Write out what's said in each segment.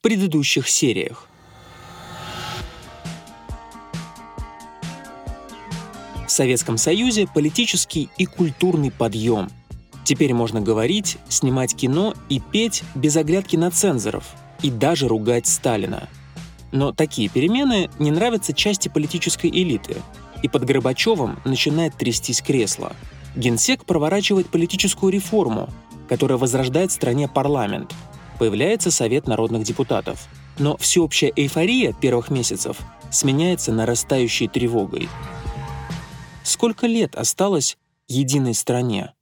в предыдущих сериях. В Советском Союзе политический и культурный подъем. Теперь можно говорить, снимать кино и петь без оглядки на цензоров, и даже ругать Сталина. Но такие перемены не нравятся части политической элиты, и под Горбачевым начинает трястись кресло. Генсек проворачивает политическую реформу, которая возрождает в стране парламент. Появляется Совет народных депутатов. Но всеобщая эйфория первых месяцев сменяется нарастающей тревогой. Сколько лет осталось единой стране?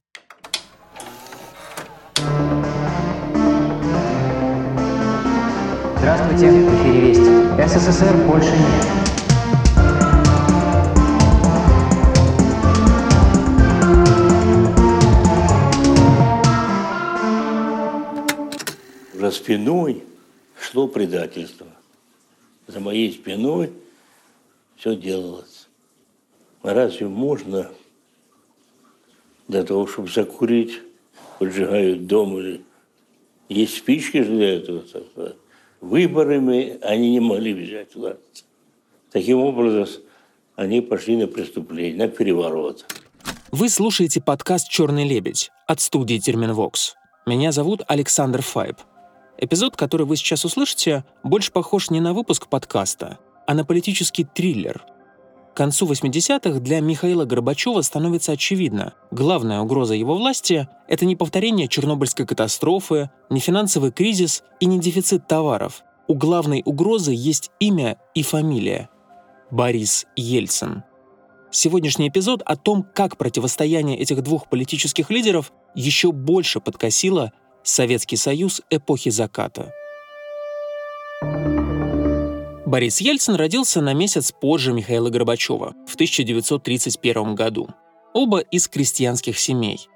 Здравствуйте, в эфире Вести. СССР больше нет. За спиной шло предательство. За моей спиной все делалось. А разве можно для того, чтобы закурить, поджигают дом или есть спички же для этого? Выборами они не могли взять власть. Таким образом, они пошли на преступление, на переворот. Вы слушаете подкаст «Черный лебедь» от студии «Терминвокс». Меня зовут Александр Файб. Эпизод, который вы сейчас услышите, больше похож не на выпуск подкаста, а на политический триллер. К концу 80-х для Михаила Горбачева становится очевидно, главная угроза его власти — это не повторение Чернобыльской катастрофы, не финансовый кризис и не дефицит товаров. У главной угрозы есть имя и фамилия — Борис Ельцин. Сегодняшний эпизод о том, как противостояние этих двух политических лидеров еще больше подкосило Советский Союз эпохи заката. Борис Ельцин родился на месяц позже Михаила Горбачева в 1931 году. Оба из крестьянских семей.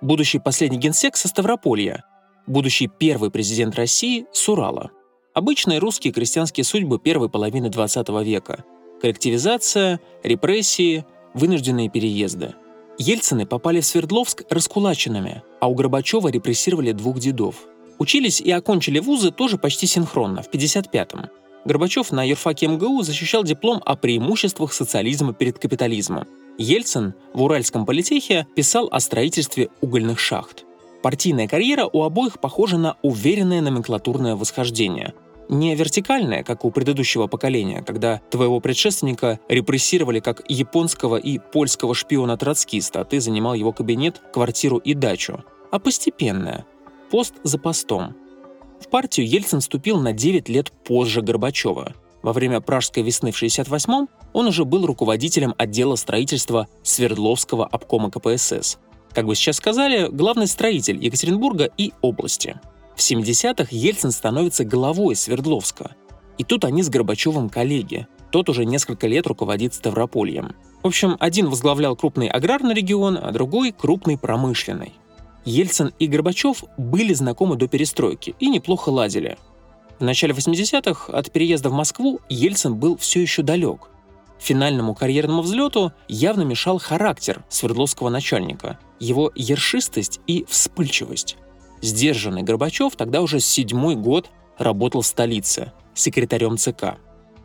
Будущий последний генсек со Ставрополья, будущий первый президент России с Урала. Обычные русские крестьянские судьбы первой половины 20 века. Коллективизация, репрессии, вынужденные переезды – Ельцины попали в Свердловск раскулаченными, а у Горбачева репрессировали двух дедов. Учились и окончили вузы тоже почти синхронно, в 55-м. Горбачев на юрфаке МГУ защищал диплом о преимуществах социализма перед капитализмом. Ельцин в Уральском политехе писал о строительстве угольных шахт. Партийная карьера у обоих похожа на уверенное номенклатурное восхождение – не вертикальная, как у предыдущего поколения, когда твоего предшественника репрессировали как японского и польского шпиона-троцкиста, а ты занимал его кабинет, квартиру и дачу, а постепенная, пост за постом. В партию Ельцин вступил на 9 лет позже Горбачева. Во время Пражской весны в 68-м он уже был руководителем отдела строительства Свердловского обкома КПСС. Как бы сейчас сказали, главный строитель Екатеринбурга и области – в 70-х Ельцин становится главой Свердловска. И тут они с Горбачевым коллеги. Тот уже несколько лет руководит Ставропольем. В общем, один возглавлял крупный аграрный регион, а другой — крупный промышленный. Ельцин и Горбачев были знакомы до перестройки и неплохо ладили. В начале 80-х от переезда в Москву Ельцин был все еще далек. Финальному карьерному взлету явно мешал характер Свердловского начальника, его ершистость и вспыльчивость. Сдержанный Горбачев тогда уже седьмой год работал в столице, секретарем ЦК.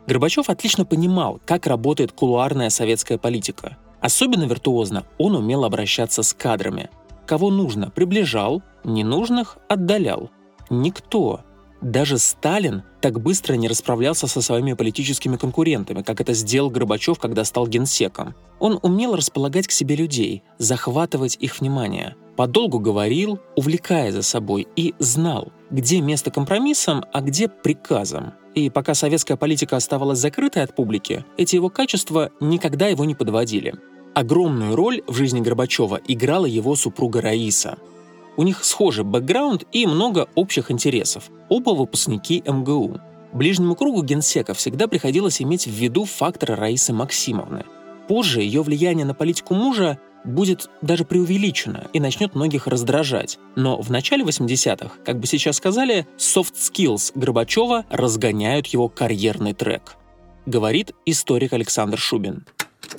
Горбачев отлично понимал, как работает кулуарная советская политика. Особенно виртуозно он умел обращаться с кадрами. Кого нужно, приближал, ненужных отдалял. Никто, даже Сталин так быстро не расправлялся со своими политическими конкурентами, как это сделал Горбачев, когда стал генсеком. Он умел располагать к себе людей, захватывать их внимание – подолгу говорил, увлекая за собой, и знал, где место компромиссам, а где приказам. И пока советская политика оставалась закрытой от публики, эти его качества никогда его не подводили. Огромную роль в жизни Горбачева играла его супруга Раиса. У них схожий бэкграунд и много общих интересов. Оба выпускники МГУ. Ближнему кругу генсека всегда приходилось иметь в виду фактор Раисы Максимовны. Позже ее влияние на политику мужа будет даже преувеличено и начнет многих раздражать. Но в начале 80-х, как бы сейчас сказали, soft skills Горбачева разгоняют его карьерный трек. Говорит историк Александр Шубин.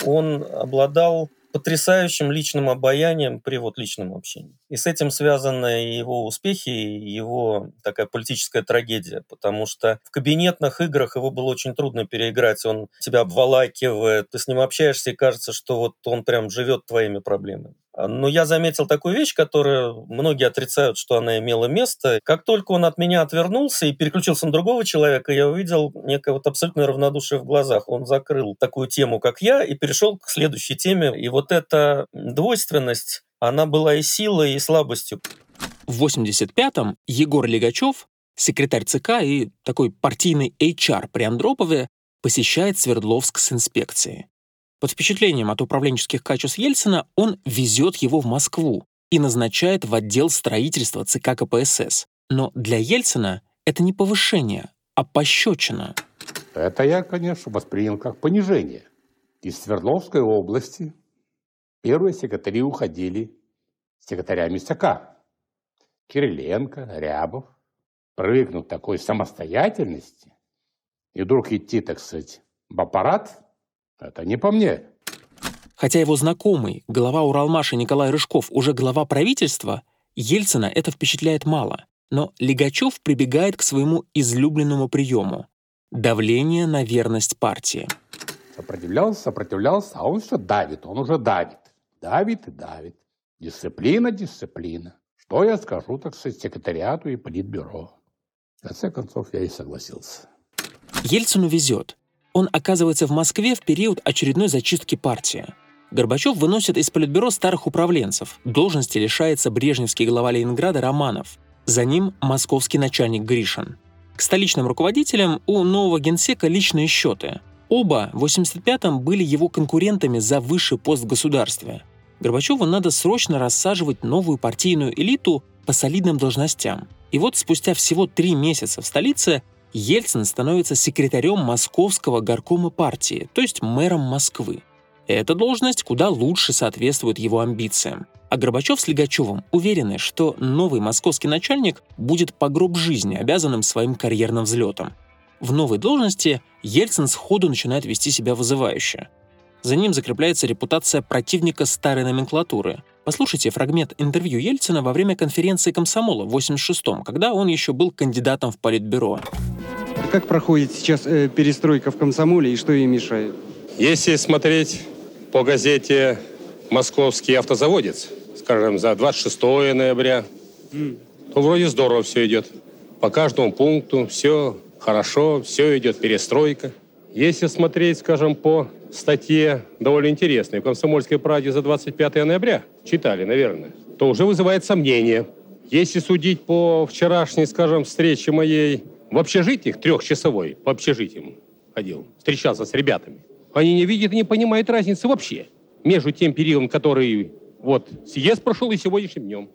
Он обладал потрясающим личным обаянием при вот личном общении. И с этим связаны его успехи, и его такая политическая трагедия, потому что в кабинетных играх его было очень трудно переиграть, он тебя обволакивает, ты с ним общаешься, и кажется, что вот он прям живет твоими проблемами. Но я заметил такую вещь, которую многие отрицают, что она имела место. Как только он от меня отвернулся и переключился на другого человека, я увидел некое вот абсолютное равнодушие в глазах. Он закрыл такую тему, как я, и перешел к следующей теме. И вот эта двойственность, она была и силой, и слабостью. В 85-м Егор Легачев, секретарь ЦК и такой партийный HR при Андропове, посещает Свердловск с инспекцией. Под впечатлением от управленческих качеств Ельцина он везет его в Москву и назначает в отдел строительства ЦК КПСС. Но для Ельцина это не повышение, а пощечина. Это я, конечно, воспринял как понижение. Из Свердловской области первые секретари уходили секретарями ЦК. Кириленко, Рябов. Привыкнув такой самостоятельности и вдруг идти, так сказать, в аппарат – это не по мне. Хотя его знакомый, глава Уралмаша Николай Рыжков, уже глава правительства, Ельцина это впечатляет мало. Но Легачев прибегает к своему излюбленному приему — давление на верность партии. Сопротивлялся, сопротивлялся, а он все давит, он уже давит. Давит и давит. Дисциплина, дисциплина. Что я скажу, так сказать, секретариату и политбюро? В конце концов, я и согласился. Ельцину везет он оказывается в Москве в период очередной зачистки партии. Горбачев выносит из политбюро старых управленцев. Должности лишается брежневский глава Ленинграда Романов. За ним московский начальник Гришин. К столичным руководителям у нового генсека личные счеты. Оба в 85-м были его конкурентами за высший пост в государстве. Горбачеву надо срочно рассаживать новую партийную элиту по солидным должностям. И вот спустя всего три месяца в столице Ельцин становится секретарем Московского горкома партии, то есть мэром Москвы. Эта должность куда лучше соответствует его амбициям. А Горбачев с Легачевым уверены, что новый московский начальник будет по гроб жизни обязанным своим карьерным взлетом. В новой должности Ельцин сходу начинает вести себя вызывающе. За ним закрепляется репутация противника старой номенклатуры. Послушайте фрагмент интервью Ельцина во время конференции комсомола в 86-м, когда он еще был кандидатом в политбюро. Как проходит сейчас э, перестройка в комсомоле и что ей мешает? Если смотреть по газете «Московский автозаводец», скажем, за 26 ноября, mm. то вроде здорово все идет. По каждому пункту все хорошо, все идет перестройка. Если смотреть, скажем, по статье довольно интересной в «Комсомольской правде» за 25 ноября, читали, наверное, то уже вызывает сомнения. Если судить по вчерашней, скажем, встрече моей в общежитиях трехчасовой, по общежитиям ходил, встречался с ребятами. Они не видят и не понимают разницы вообще между тем периодом, который вот съезд прошел и сегодняшним днем.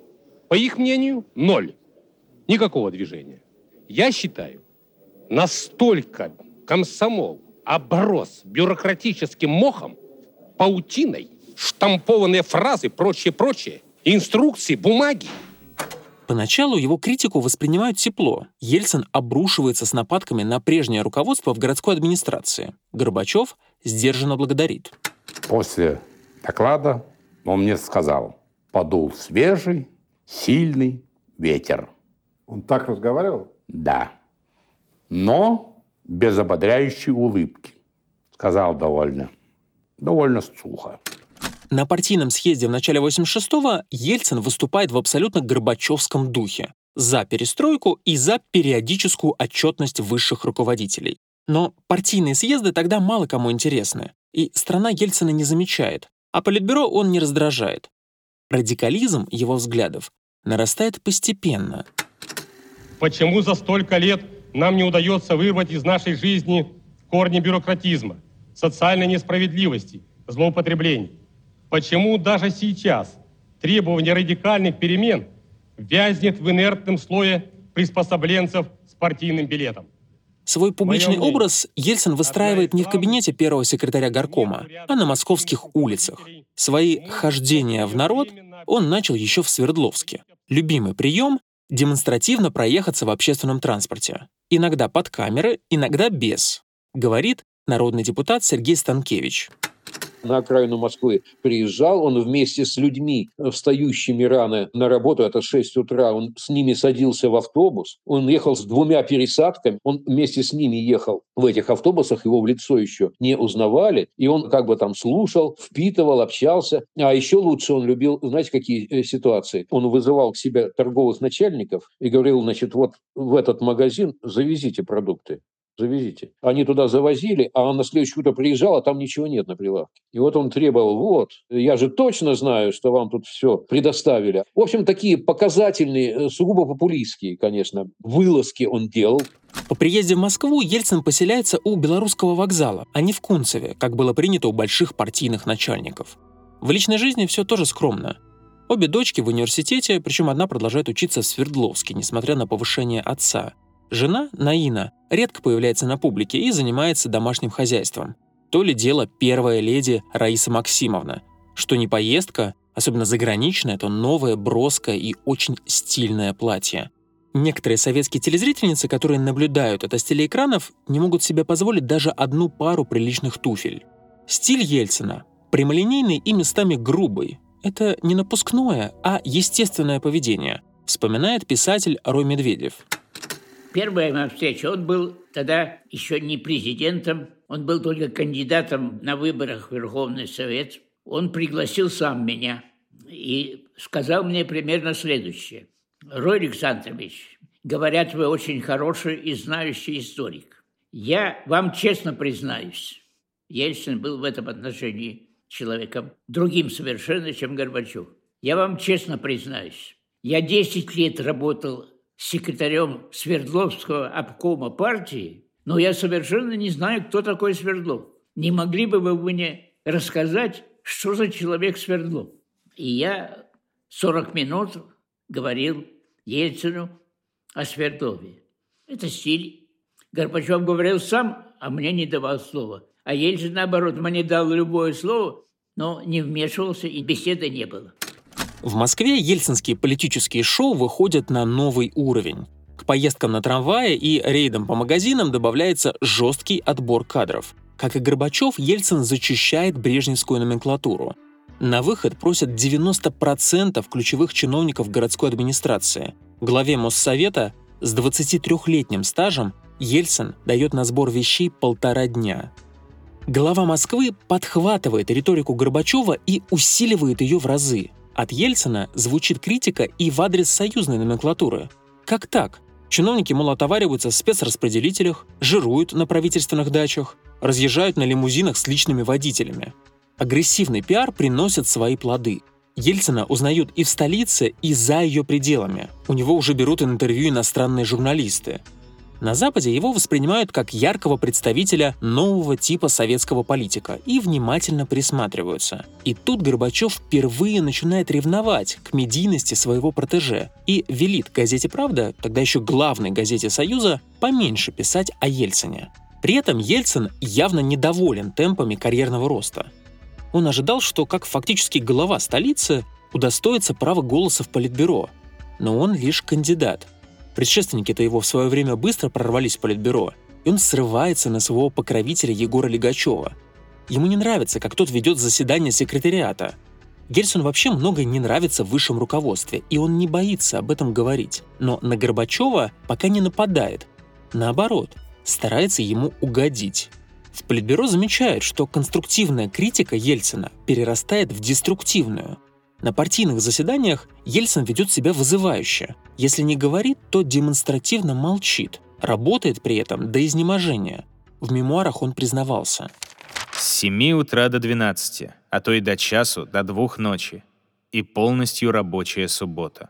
По их мнению, ноль. Никакого движения. Я считаю, настолько комсомол оброс бюрократическим мохом, паутиной, штампованные фразы, прочее-прочее, инструкции, бумаги – Поначалу его критику воспринимают тепло. Ельцин обрушивается с нападками на прежнее руководство в городской администрации. Горбачев сдержанно благодарит. После доклада он мне сказал, подул свежий, сильный ветер. Он так разговаривал? Да. Но без ободряющей улыбки. Сказал довольно, довольно сухо. На партийном съезде в начале 86-го Ельцин выступает в абсолютно горбачевском духе за перестройку и за периодическую отчетность высших руководителей. Но партийные съезды тогда мало кому интересны, и страна Ельцина не замечает, а Политбюро он не раздражает. Радикализм его взглядов нарастает постепенно. Почему за столько лет нам не удается вырвать из нашей жизни корни бюрократизма, социальной несправедливости, злоупотреблений? Почему даже сейчас требование радикальных перемен вязнет в инертном слое приспособленцев с партийным билетом? Свой публичный образ Ельцин выстраивает не в кабинете первого секретаря горкома, а на московских улицах. Свои хождения в народ он начал еще в Свердловске. Любимый прием — демонстративно проехаться в общественном транспорте. Иногда под камеры, иногда без, говорит народный депутат Сергей Станкевич. На окраину Москвы приезжал, он вместе с людьми, встающими рано на работу, это 6 утра, он с ними садился в автобус, он ехал с двумя пересадками, он вместе с ними ехал в этих автобусах, его в лицо еще не узнавали, и он как бы там слушал, впитывал, общался. А еще лучше он любил, знаете, какие э, ситуации? Он вызывал к себе торговых начальников и говорил, значит, вот в этот магазин завезите продукты завезите. Они туда завозили, а он на следующее утро приезжал, а там ничего нет на прилавке. И вот он требовал, вот, я же точно знаю, что вам тут все предоставили. В общем, такие показательные, э, сугубо популистские, конечно, вылазки он делал. По приезде в Москву Ельцин поселяется у Белорусского вокзала, а не в Кунцеве, как было принято у больших партийных начальников. В личной жизни все тоже скромно. Обе дочки в университете, причем одна продолжает учиться в Свердловске, несмотря на повышение отца – Жена, Наина, редко появляется на публике и занимается домашним хозяйством. То ли дело первая леди Раиса Максимовна, что не поездка, особенно заграничная, то новое, броское и очень стильное платье. Некоторые советские телезрительницы, которые наблюдают это с телеэкранов, не могут себе позволить даже одну пару приличных туфель. Стиль Ельцина – прямолинейный и местами грубый. Это не напускное, а естественное поведение, вспоминает писатель Рой Медведев. Первая моя встреча, он был тогда еще не президентом, он был только кандидатом на выборах в Верховный Совет. Он пригласил сам меня и сказал мне примерно следующее. Рой Александрович, говорят, вы очень хороший и знающий историк. Я вам честно признаюсь, Ельцин был в этом отношении человеком другим совершенно, чем Горбачев. Я вам честно признаюсь, я 10 лет работал секретарем Свердловского обкома партии, но я совершенно не знаю, кто такой Свердлов. Не могли бы вы мне рассказать, что за человек Свердлов? И я 40 минут говорил Ельцину о Свердлове. Это стиль. Горбачев говорил сам, а мне не давал слова. А Ельцин, наоборот, мне дал любое слово, но не вмешивался, и беседы не было. В Москве ельцинские политические шоу выходят на новый уровень. К поездкам на трамвае и рейдам по магазинам добавляется жесткий отбор кадров. Как и Горбачев, Ельцин зачищает брежневскую номенклатуру. На выход просят 90% ключевых чиновников городской администрации. Главе Моссовета с 23-летним стажем Ельцин дает на сбор вещей полтора дня. Глава Москвы подхватывает риторику Горбачева и усиливает ее в разы. От Ельцина звучит критика и в адрес союзной номенклатуры. Как так? Чиновники, мол, отовариваются в спецраспределителях, жируют на правительственных дачах, разъезжают на лимузинах с личными водителями. Агрессивный пиар приносит свои плоды. Ельцина узнают и в столице, и за ее пределами. У него уже берут интервью иностранные журналисты. На Западе его воспринимают как яркого представителя нового типа советского политика и внимательно присматриваются. И тут Горбачев впервые начинает ревновать к медийности своего протеже и велит газете «Правда», тогда еще главной газете Союза, поменьше писать о Ельцине. При этом Ельцин явно недоволен темпами карьерного роста. Он ожидал, что как фактически глава столицы удостоится права голоса в Политбюро, но он лишь кандидат – Предшественники-то его в свое время быстро прорвались в политбюро, и он срывается на своего покровителя Егора Легачева. Ему не нравится, как тот ведет заседание секретариата. Гельсину вообще многое не нравится в высшем руководстве, и он не боится об этом говорить. Но на Горбачева пока не нападает. Наоборот, старается ему угодить. В Политбюро замечают, что конструктивная критика Ельцина перерастает в деструктивную – на партийных заседаниях Ельцин ведет себя вызывающе. Если не говорит, то демонстративно молчит. Работает при этом до изнеможения. В мемуарах он признавался. С 7 утра до 12, а то и до часу, до двух ночи. И полностью рабочая суббота.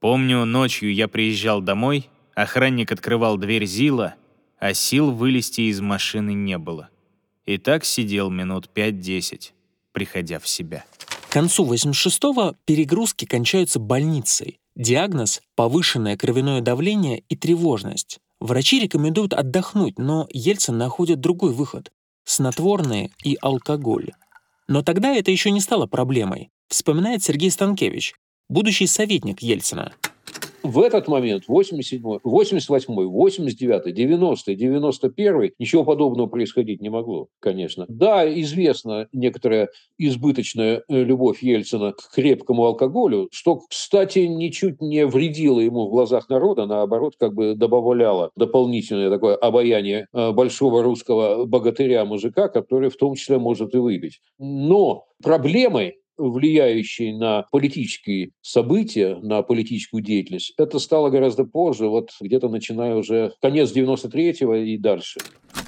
Помню, ночью я приезжал домой, охранник открывал дверь Зила, а сил вылезти из машины не было. И так сидел минут 5-10, приходя в себя. К концу 86-го перегрузки кончаются больницей. Диагноз – повышенное кровяное давление и тревожность. Врачи рекомендуют отдохнуть, но Ельцин находит другой выход – снотворные и алкоголь. Но тогда это еще не стало проблемой, вспоминает Сергей Станкевич, будущий советник Ельцина. В этот момент, 87 88 89 90 91 ничего подобного происходить не могло, конечно. Да, известна некоторая избыточная э, любовь Ельцина к крепкому алкоголю, что, кстати, ничуть не вредило ему в глазах народа, наоборот, как бы добавляло дополнительное такое обаяние э, большого русского богатыря-мужика, который в том числе может и выпить. Но проблемой влияющей на политические события, на политическую деятельность, это стало гораздо позже, вот где-то начиная уже конец 93-го и дальше.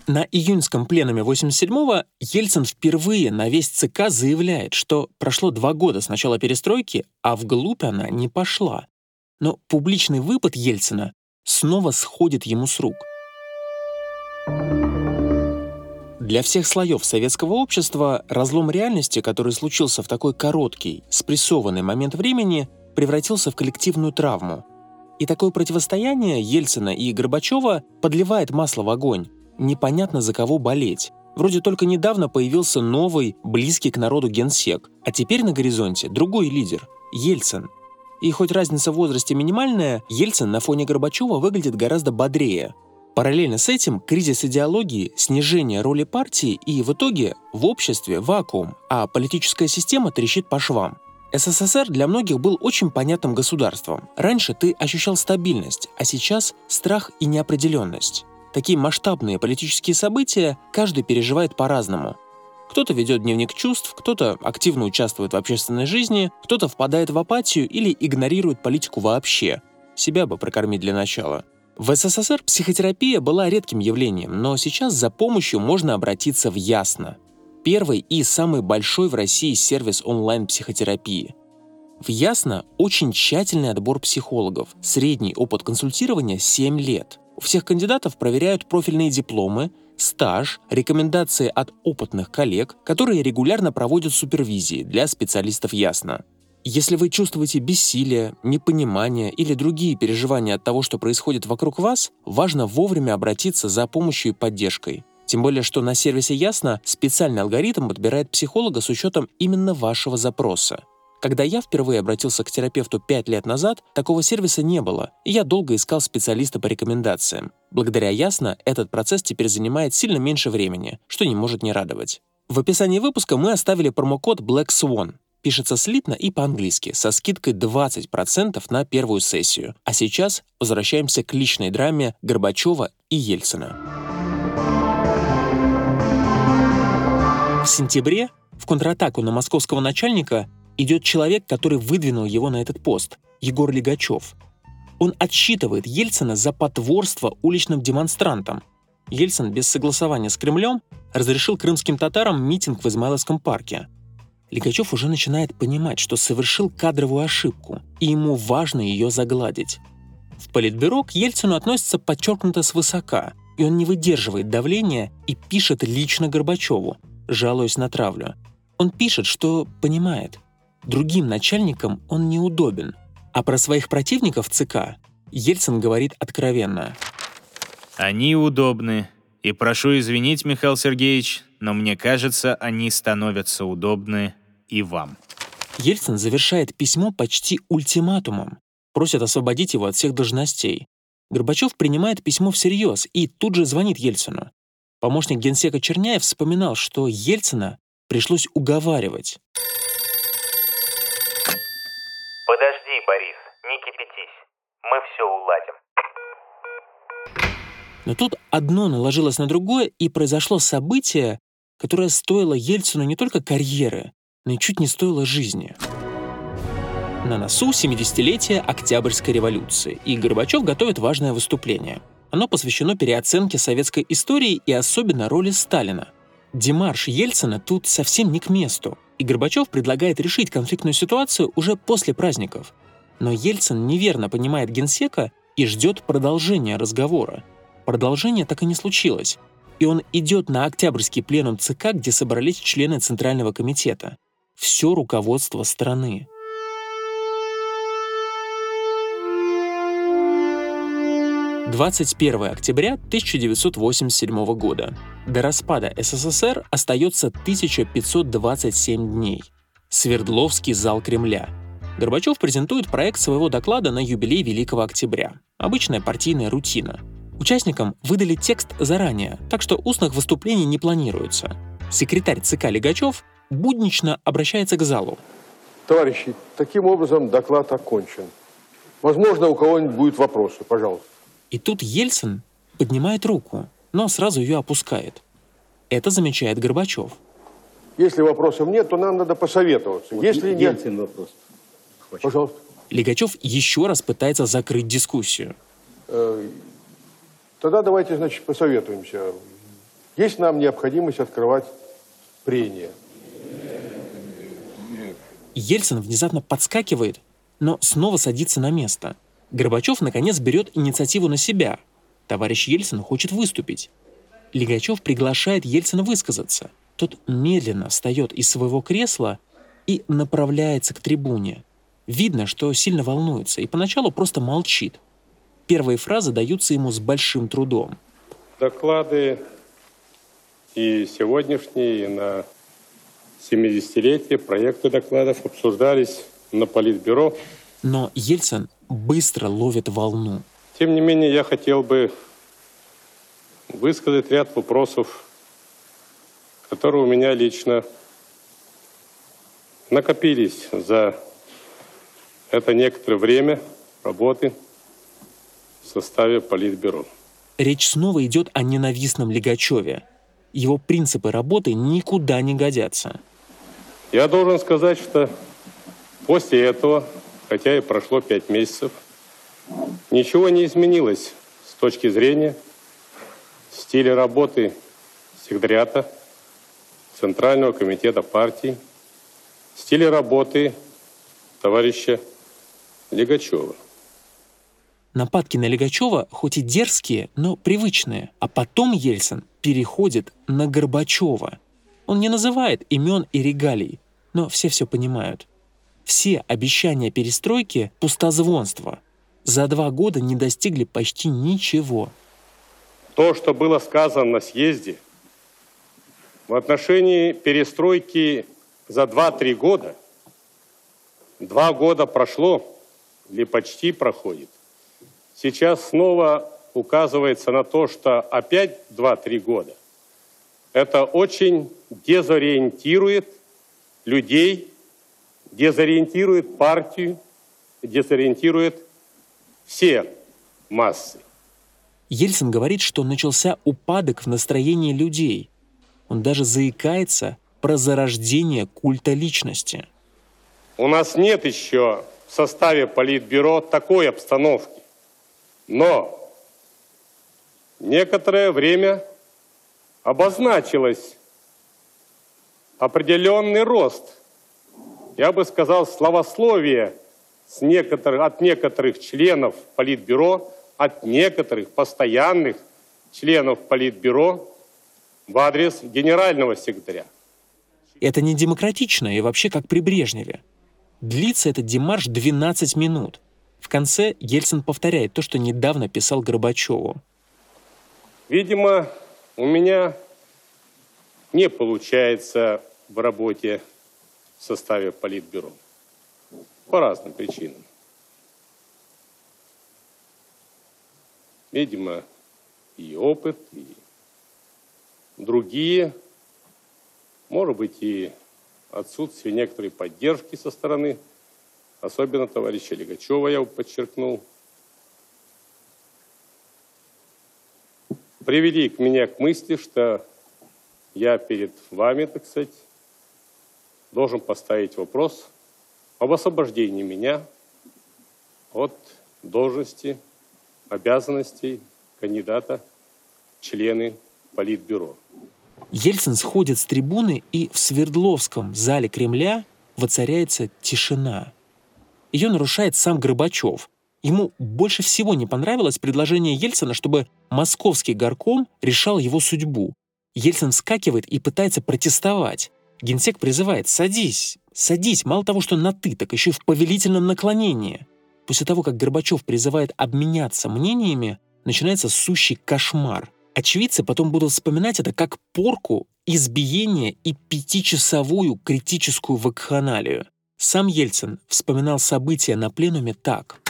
На июньском пленуме 87-го Ельцин впервые на весь ЦК заявляет, что прошло два года с начала перестройки, а вглубь она не пошла. Но публичный выпад Ельцина снова сходит ему с рук. Для всех слоев советского общества разлом реальности, который случился в такой короткий, спрессованный момент времени, превратился в коллективную травму. И такое противостояние Ельцина и Горбачева подливает масло в огонь. Непонятно за кого болеть. Вроде только недавно появился новый, близкий к народу генсек, а теперь на горизонте другой лидер – Ельцин. И хоть разница в возрасте минимальная, Ельцин на фоне Горбачева выглядит гораздо бодрее – Параллельно с этим кризис идеологии, снижение роли партии и в итоге в обществе вакуум, а политическая система трещит по швам. СССР для многих был очень понятным государством. Раньше ты ощущал стабильность, а сейчас страх и неопределенность. Такие масштабные политические события каждый переживает по-разному. Кто-то ведет дневник чувств, кто-то активно участвует в общественной жизни, кто-то впадает в апатию или игнорирует политику вообще. Себя бы прокормить для начала. В СССР психотерапия была редким явлением, но сейчас за помощью можно обратиться в Ясно. Первый и самый большой в России сервис онлайн-психотерапии. В Ясно очень тщательный отбор психологов, средний опыт консультирования 7 лет. У всех кандидатов проверяют профильные дипломы, стаж, рекомендации от опытных коллег, которые регулярно проводят супервизии для специалистов Ясно. Если вы чувствуете бессилие, непонимание или другие переживания от того, что происходит вокруг вас, важно вовремя обратиться за помощью и поддержкой. Тем более, что на сервисе Ясно специальный алгоритм подбирает психолога с учетом именно вашего запроса. Когда я впервые обратился к терапевту 5 лет назад, такого сервиса не было, и я долго искал специалиста по рекомендациям. Благодаря Ясно этот процесс теперь занимает сильно меньше времени, что не может не радовать. В описании выпуска мы оставили промокод Black Swan. Пишется слитно и по-английски, со скидкой 20% на первую сессию. А сейчас возвращаемся к личной драме Горбачева и Ельцина. В сентябре в контратаку на московского начальника идет человек, который выдвинул его на этот пост – Егор Легачев. Он отсчитывает Ельцина за потворство уличным демонстрантам. Ельцин без согласования с Кремлем разрешил крымским татарам митинг в Измайловском парке – Лигачев уже начинает понимать, что совершил кадровую ошибку, и ему важно ее загладить. В Политбюро к Ельцину относится подчеркнуто свысока, и он не выдерживает давления и пишет лично Горбачеву, жалуясь на травлю. Он пишет, что понимает, другим начальникам он неудобен, а про своих противников ЦК Ельцин говорит откровенно. «Они удобны, и прошу извинить, Михаил Сергеевич, но мне кажется, они становятся удобны и вам. Ельцин завершает письмо почти ультиматумом. Просит освободить его от всех должностей. Горбачев принимает письмо всерьез и тут же звонит Ельцину. Помощник генсека Черняев вспоминал, что Ельцина пришлось уговаривать. Подожди, Борис, не кипятись. Мы все уладим. Но тут одно наложилось на другое, и произошло событие, которое стоило Ельцину не только карьеры, но чуть не стоило жизни. На носу 70-летие Октябрьской революции, и Горбачев готовит важное выступление. Оно посвящено переоценке советской истории и особенно роли Сталина. Демарш Ельцина тут совсем не к месту, и Горбачев предлагает решить конфликтную ситуацию уже после праздников. Но Ельцин неверно понимает генсека и ждет продолжения разговора. Продолжение так и не случилось, и он идет на Октябрьский пленум ЦК, где собрались члены Центрального комитета все руководство страны. Двадцать первое октября 1987 года. До распада СССР остается 1527 дней. Свердловский зал Кремля. Горбачев презентует проект своего доклада на юбилей Великого Октября. Обычная партийная рутина. Участникам выдали текст заранее, так что устных выступлений не планируется. Секретарь ЦК Легачев буднично обращается к залу. Товарищи, таким образом доклад окончен. Возможно, у кого-нибудь будут вопросы. Пожалуйста. И тут Ельцин поднимает руку, но сразу ее опускает. Это замечает Горбачев. Если вопросов нет, то нам надо посоветоваться. Вот Если нет... Ельцин вопрос. Пожалуйста. Легачев еще раз пытается закрыть дискуссию. Э, Тогда давайте, значит, посоветуемся. Есть нам необходимость открывать прения? Ельцин внезапно подскакивает, но снова садится на место. Горбачев, наконец, берет инициативу на себя. Товарищ Ельцин хочет выступить. Легачев приглашает Ельцина высказаться. Тот медленно встает из своего кресла и направляется к трибуне. Видно, что сильно волнуется и поначалу просто молчит. Первые фразы даются ему с большим трудом. Доклады и сегодняшние, и на 70-летие проекты докладов обсуждались на Политбюро. Но Ельцин быстро ловит волну. Тем не менее, я хотел бы высказать ряд вопросов, которые у меня лично накопились за это некоторое время работы в составе Политбюро. Речь снова идет о ненавистном Легачеве. Его принципы работы никуда не годятся. Я должен сказать, что после этого, хотя и прошло пять месяцев, ничего не изменилось с точки зрения стиля работы секретариата Центрального комитета партии, стиля работы товарища Легачева. Нападки на Легачева хоть и дерзкие, но привычные. А потом Ельцин переходит на Горбачева. Он не называет имен и регалий, но все все понимают. Все обещания перестройки – пустозвонство. За два года не достигли почти ничего. То, что было сказано на съезде в отношении перестройки за 2-3 года, два года прошло или почти проходит, сейчас снова указывается на то, что опять 2-3 года. Это очень дезориентирует людей, дезориентирует партию, дезориентирует все массы. Ельцин говорит, что начался упадок в настроении людей. Он даже заикается про зарождение культа личности. У нас нет еще в составе Политбюро такой обстановки. Но некоторое время обозначилось определенный рост, я бы сказал, словословие с некоторых, от некоторых членов Политбюро, от некоторых постоянных членов Политбюро в адрес генерального секретаря. Это не демократично и вообще как при Брежневе. Длится этот демарш 12 минут. В конце Ельцин повторяет то, что недавно писал Горбачеву. Видимо, у меня не получается в работе в составе Политбюро. По разным причинам. Видимо, и опыт, и другие, может быть, и отсутствие некоторой поддержки со стороны особенно товарища Легачева, я подчеркнул, привели меня к мысли, что я перед вами, так сказать, должен поставить вопрос об освобождении меня от должности, обязанностей кандидата члены Политбюро. Ельцин сходит с трибуны, и в Свердловском зале Кремля воцаряется тишина. Ее нарушает сам Горбачев. Ему больше всего не понравилось предложение Ельцина, чтобы московский горком решал его судьбу. Ельцин вскакивает и пытается протестовать. Генсек призывает «садись, садись», мало того, что на «ты», так еще и в повелительном наклонении. После того, как Горбачев призывает обменяться мнениями, начинается сущий кошмар. Очевидцы потом будут вспоминать это как порку, избиение и пятичасовую критическую вакханалию. Сам Ельцин вспоминал события на пленуме так.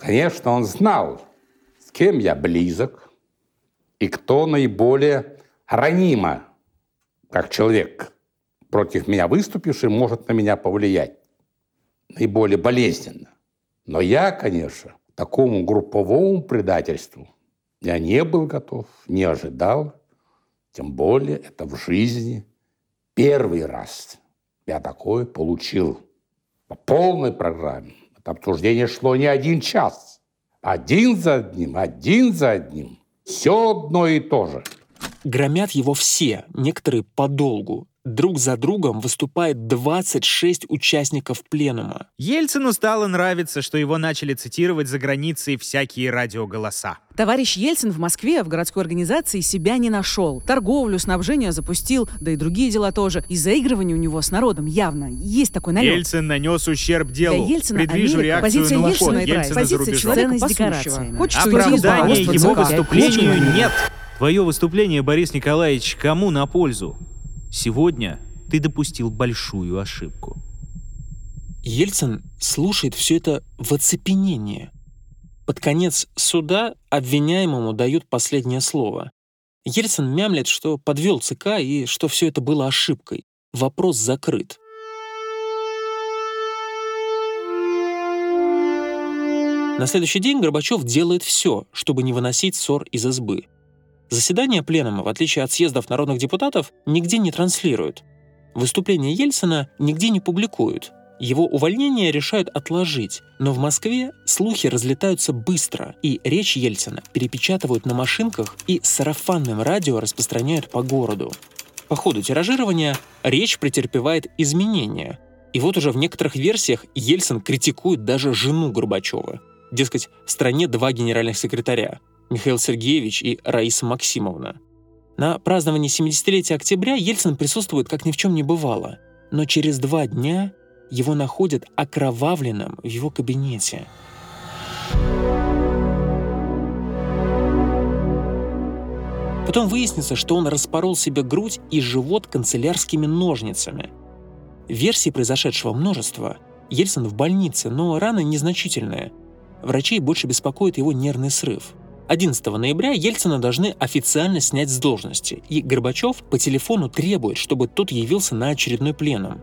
Конечно, он знал, с кем я близок и кто наиболее ранимо, как человек, против меня выступивший, может на меня повлиять наиболее болезненно. Но я, конечно, такому групповому предательству я не был готов, не ожидал. Тем более это в жизни первый раз я такое получил по полной программе. Обсуждение шло не один час. Один за одним, один за одним. Все одно и то же. Громят его все, некоторые подолгу. Друг за другом выступает 26 участников пленума. Ельцину стало нравиться, что его начали цитировать за границей всякие радиоголоса. Товарищ Ельцин в Москве в городской организации себя не нашел. Торговлю, снабжение запустил, да и другие дела тоже. И заигрывание у него с народом явно. Есть такой налет. Ельцин нанес ущерб делу. Для Ельцина Предвижу Америка, реакцию позиция на Ельцина. Ельцина Позиция человека Ценность пасущего. декорации. Хочет Оправдания его выступлению нет. Твое выступление, Борис Николаевич, кому на пользу? Сегодня ты допустил большую ошибку. Ельцин слушает все это в оцепенении. Под конец суда обвиняемому дают последнее слово. Ельцин мямлет, что подвел ЦК и что все это было ошибкой. Вопрос закрыт. На следующий день Горбачев делает все, чтобы не выносить ссор из избы. Заседания пленума, в отличие от съездов народных депутатов, нигде не транслируют. Выступления Ельцина нигде не публикуют. Его увольнение решают отложить, но в Москве слухи разлетаются быстро, и речь Ельцина перепечатывают на машинках и сарафанным радио распространяют по городу. По ходу тиражирования речь претерпевает изменения. И вот уже в некоторых версиях Ельцин критикует даже жену Горбачева. Дескать, в стране два генеральных секретаря – Михаил Сергеевич и Раиса Максимовна. На праздновании 70-летия октября Ельцин присутствует как ни в чем не бывало, но через два дня его находят окровавленным в его кабинете. Потом выяснится, что он распорол себе грудь и живот канцелярскими ножницами. Версий произошедшего множество. Ельцин в больнице, но раны незначительные. Врачей больше беспокоит его нервный срыв. 11 ноября Ельцина должны официально снять с должности, и Горбачев по телефону требует, чтобы тот явился на очередной пленум.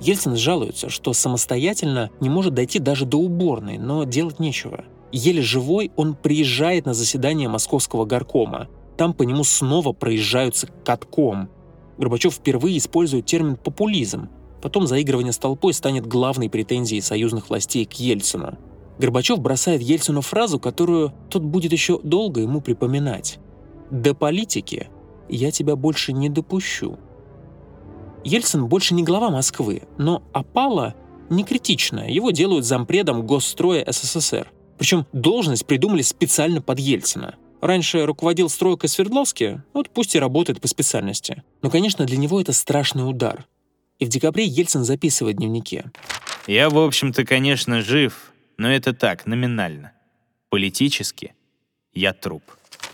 Ельцин жалуется, что самостоятельно не может дойти даже до уборной, но делать нечего. Еле живой он приезжает на заседание московского горкома. Там по нему снова проезжаются катком. Горбачев впервые использует термин «популизм». Потом заигрывание с толпой станет главной претензией союзных властей к Ельцину. Горбачев бросает Ельцину фразу, которую тот будет еще долго ему припоминать. «До политики я тебя больше не допущу». Ельцин больше не глава Москвы, но опала не критичная, его делают зампредом Госстроя СССР. Причем должность придумали специально под Ельцина. Раньше руководил стройкой Свердловский, вот пусть и работает по специальности. Но, конечно, для него это страшный удар. И в декабре Ельцин записывает в дневнике. Я, в общем-то, конечно, жив, но это так, номинально. Политически я труп.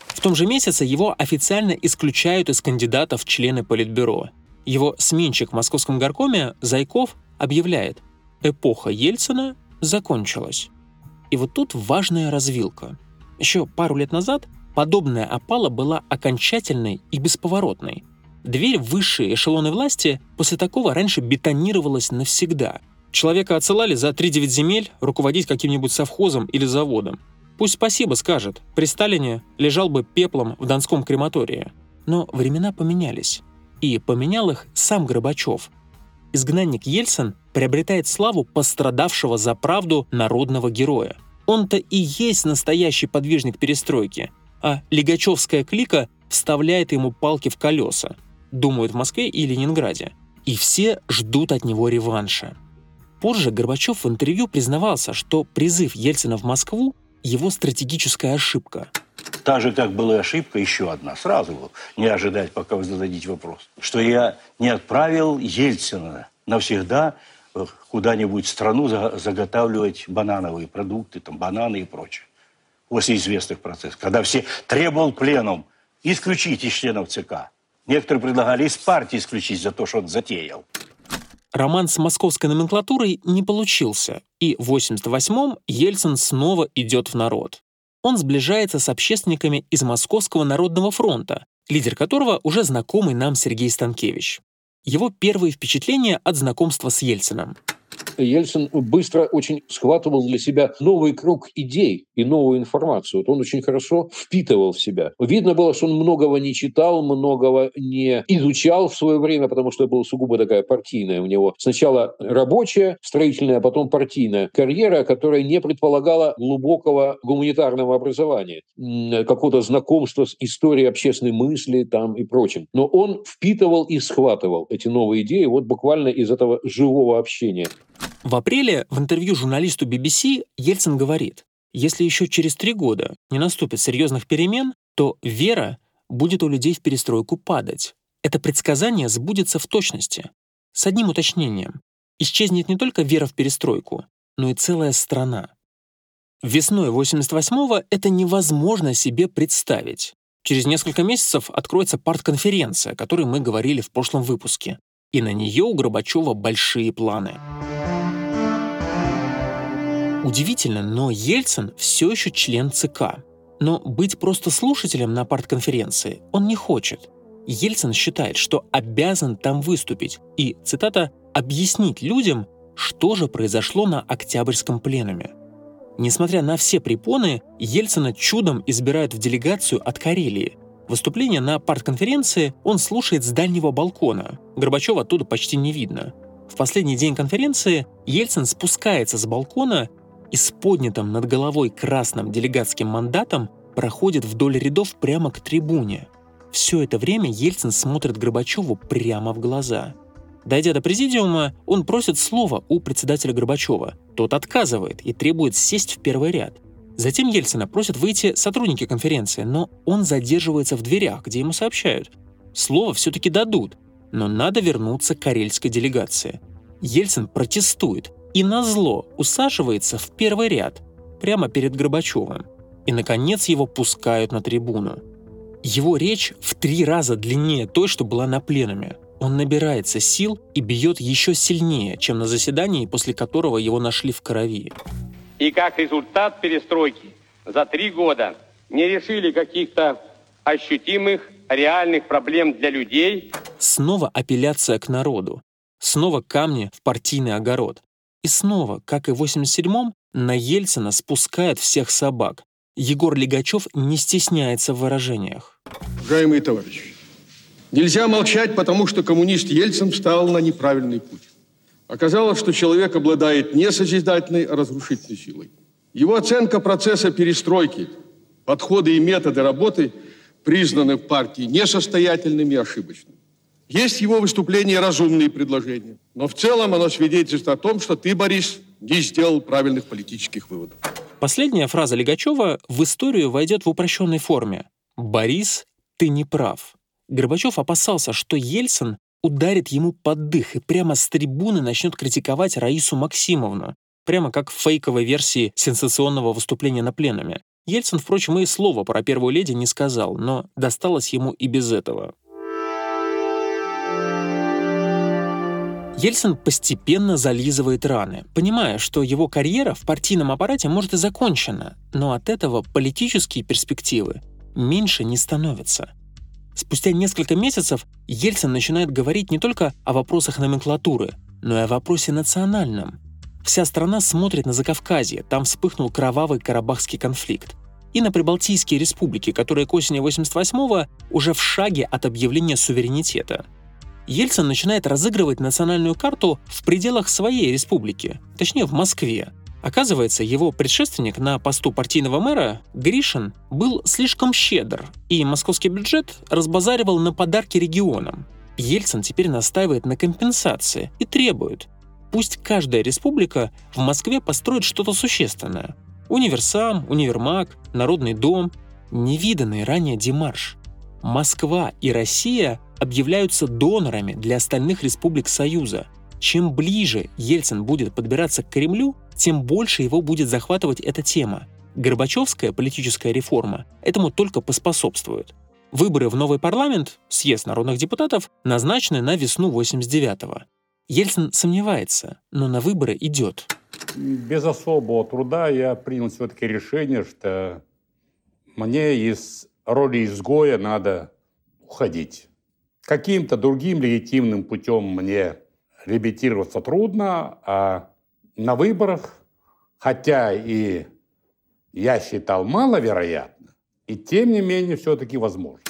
В том же месяце его официально исключают из кандидатов в члены Политбюро. Его сменщик в московском горкоме Зайков объявляет «Эпоха Ельцина закончилась». И вот тут важная развилка. Еще пару лет назад подобная опала была окончательной и бесповоротной. Дверь в высшие эшелоны власти после такого раньше бетонировалась навсегда. Человека отсылали за 3-9 земель руководить каким-нибудь совхозом или заводом. Пусть спасибо скажет, при Сталине лежал бы пеплом в Донском крематории. Но времена поменялись. И поменял их сам Горбачев. Изгнанник Ельцин приобретает славу пострадавшего за правду народного героя. Он-то и есть настоящий подвижник перестройки, а Лигачевская клика вставляет ему палки в колеса, думают в Москве и Ленинграде. И все ждут от него реванша. Позже Горбачев в интервью признавался, что призыв Ельцина в Москву – его стратегическая ошибка. Та же, как была ошибка, еще одна, сразу не ожидать, пока вы зададите вопрос, что я не отправил Ельцина навсегда куда-нибудь в страну заготавливать банановые продукты, там, бананы и прочее. После известных процессов. Когда все требовал пленум исключить из членов ЦК. Некоторые предлагали из партии исключить за то, что он затеял. Роман с московской номенклатурой не получился, и в 88-м Ельцин снова идет в народ. Он сближается с общественниками из Московского народного фронта, лидер которого уже знакомый нам Сергей Станкевич. Его первые впечатления от знакомства с Ельцином. Ельцин быстро очень схватывал для себя новый круг идей и новую информацию. Вот он очень хорошо впитывал в себя. Видно было, что он многого не читал, многого не изучал в свое время, потому что была сугубо такая партийная у него. Сначала рабочая, строительная, а потом партийная карьера, которая не предполагала глубокого гуманитарного образования, какого-то знакомства с историей общественной мысли там и прочим. Но он впитывал и схватывал эти новые идеи вот буквально из этого живого общения. В апреле в интервью журналисту BBC Ельцин говорит, если еще через три года не наступит серьезных перемен, то вера будет у людей в перестройку падать. Это предсказание сбудется в точности. С одним уточнением. Исчезнет не только вера в перестройку, но и целая страна. Весной 88-го это невозможно себе представить. Через несколько месяцев откроется партконференция, о которой мы говорили в прошлом выпуске. И на нее у Горбачева большие планы. Удивительно, но Ельцин все еще член ЦК. Но быть просто слушателем на партконференции он не хочет. Ельцин считает, что обязан там выступить и, цитата, «объяснить людям, что же произошло на Октябрьском пленуме». Несмотря на все препоны, Ельцина чудом избирают в делегацию от Карелии. Выступление на партконференции он слушает с дальнего балкона. Горбачева оттуда почти не видно. В последний день конференции Ельцин спускается с балкона и с поднятым над головой красным делегатским мандатом проходит вдоль рядов прямо к трибуне. Все это время Ельцин смотрит Горбачеву прямо в глаза. Дойдя до президиума, он просит слова у председателя Горбачева. Тот отказывает и требует сесть в первый ряд. Затем Ельцина просят выйти сотрудники конференции, но он задерживается в дверях, где ему сообщают. Слово все-таки дадут, но надо вернуться к карельской делегации. Ельцин протестует, и назло усаживается в первый ряд, прямо перед Горбачевым. И, наконец, его пускают на трибуну. Его речь в три раза длиннее той, что была на пленуме. Он набирается сил и бьет еще сильнее, чем на заседании, после которого его нашли в крови. И как результат перестройки за три года не решили каких-то ощутимых реальных проблем для людей. Снова апелляция к народу. Снова камни в партийный огород. И снова, как и в 87-м, на Ельцина спускают всех собак. Егор Легачев не стесняется в выражениях. Уважаемые товарищи, нельзя молчать, потому что коммунист Ельцин встал на неправильный путь. Оказалось, что человек обладает не созидательной, а разрушительной силой. Его оценка процесса перестройки, подходы и методы работы признаны в партии несостоятельными и ошибочными. Есть его выступление разумные предложения. Но в целом оно свидетельствует о том, что ты, Борис, не сделал правильных политических выводов. Последняя фраза Легачева в историю войдет в упрощенной форме. «Борис, ты не прав». Горбачев опасался, что Ельцин ударит ему под дых и прямо с трибуны начнет критиковать Раису Максимовну, прямо как в фейковой версии сенсационного выступления на пленуме. Ельцин, впрочем, и слова про первую леди не сказал, но досталось ему и без этого. Ельцин постепенно зализывает раны, понимая, что его карьера в партийном аппарате может и закончена, но от этого политические перспективы меньше не становятся. Спустя несколько месяцев Ельцин начинает говорить не только о вопросах номенклатуры, но и о вопросе национальном. Вся страна смотрит на Закавказье, там вспыхнул кровавый карабахский конфликт. И на Прибалтийские республики, которые к осени 88-го уже в шаге от объявления суверенитета – Ельцин начинает разыгрывать национальную карту в пределах своей республики, точнее в Москве. Оказывается, его предшественник на посту партийного мэра, Гришин, был слишком щедр, и московский бюджет разбазаривал на подарки регионам. Ельцин теперь настаивает на компенсации и требует, пусть каждая республика в Москве построит что-то существенное. Универсам, универмаг, народный дом. Невиданный ранее демарш. Москва и Россия объявляются донорами для остальных республик Союза. Чем ближе Ельцин будет подбираться к Кремлю, тем больше его будет захватывать эта тема. Горбачевская политическая реформа этому только поспособствует. Выборы в новый парламент, съезд народных депутатов, назначены на весну 89-го. Ельцин сомневается, но на выборы идет. Без особого труда я принял все-таки решение, что мне из роли изгоя надо уходить. Каким-то другим легитимным путем мне реабилитироваться трудно, а на выборах, хотя и я считал маловероятно, и тем не менее все-таки возможно.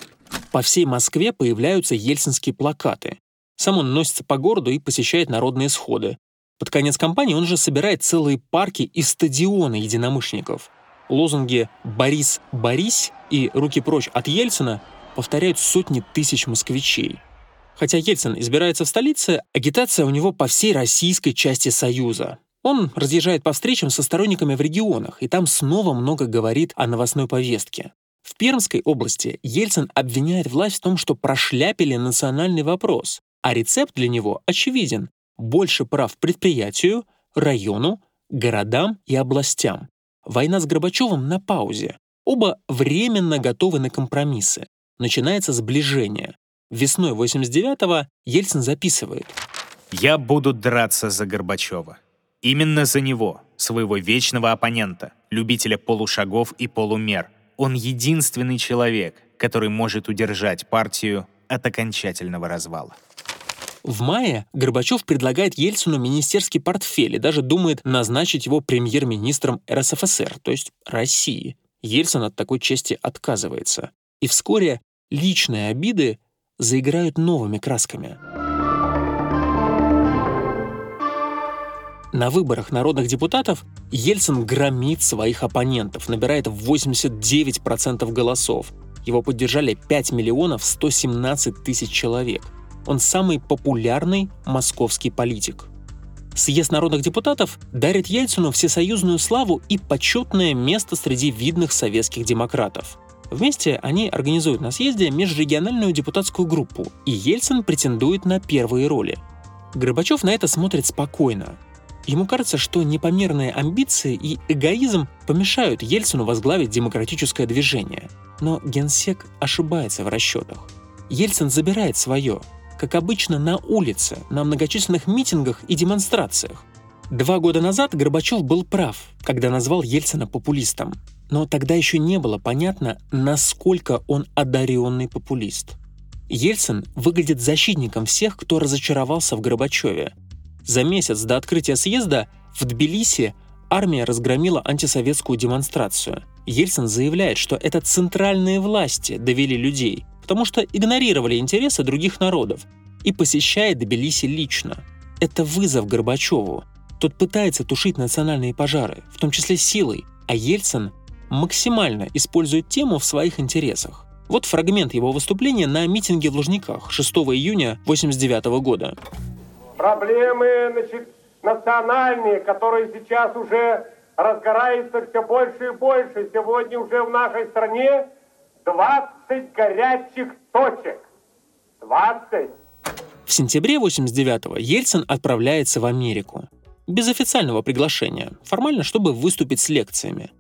По всей Москве появляются ельцинские плакаты. Сам он носится по городу и посещает народные сходы. Под конец кампании он же собирает целые парки и стадионы единомышленников. Лозунги «Борис, Борис» и «Руки прочь от Ельцина» повторяют сотни тысяч москвичей. Хотя Ельцин избирается в столице, агитация у него по всей российской части Союза. Он разъезжает по встречам со сторонниками в регионах, и там снова много говорит о новостной повестке. В Пермской области Ельцин обвиняет власть в том, что прошляпили национальный вопрос, а рецепт для него очевиден — больше прав предприятию, району, городам и областям. Война с Горбачевым на паузе. Оба временно готовы на компромиссы. Начинается сближение. Весной 89-го Ельцин записывает. «Я буду драться за Горбачева. Именно за него, своего вечного оппонента, любителя полушагов и полумер. Он единственный человек, который может удержать партию от окончательного развала». В мае Горбачев предлагает Ельцину министерский портфель и даже думает назначить его премьер-министром РСФСР, то есть России. Ельцин от такой чести отказывается. И вскоре личные обиды заиграют новыми красками. На выборах народных депутатов Ельцин громит своих оппонентов, набирает 89% голосов. Его поддержали 5 миллионов 117 тысяч человек – он самый популярный московский политик. Съезд народных депутатов дарит Ельцину всесоюзную славу и почетное место среди видных советских демократов. Вместе они организуют на съезде межрегиональную депутатскую группу, и Ельцин претендует на первые роли. Горбачев на это смотрит спокойно. Ему кажется, что непомерные амбиции и эгоизм помешают Ельцину возглавить демократическое движение. Но генсек ошибается в расчетах. Ельцин забирает свое, как обычно, на улице, на многочисленных митингах и демонстрациях. Два года назад Горбачев был прав, когда назвал Ельцина популистом. Но тогда еще не было понятно, насколько он одаренный популист. Ельцин выглядит защитником всех, кто разочаровался в Горбачеве. За месяц до открытия съезда в Тбилиси армия разгромила антисоветскую демонстрацию. Ельцин заявляет, что это центральные власти довели людей, потому что игнорировали интересы других народов, и посещает Тбилиси лично. Это вызов Горбачеву. Тот пытается тушить национальные пожары, в том числе силой, а Ельцин максимально использует тему в своих интересах. Вот фрагмент его выступления на митинге в Лужниках 6 июня 1989 года. Проблемы значит, национальные, которые сейчас уже разгораются все больше и больше. Сегодня уже в нашей стране 20 горячих точек. 20. В сентябре 89-го Ельцин отправляется в Америку. Без официального приглашения, формально, чтобы выступить с лекциями.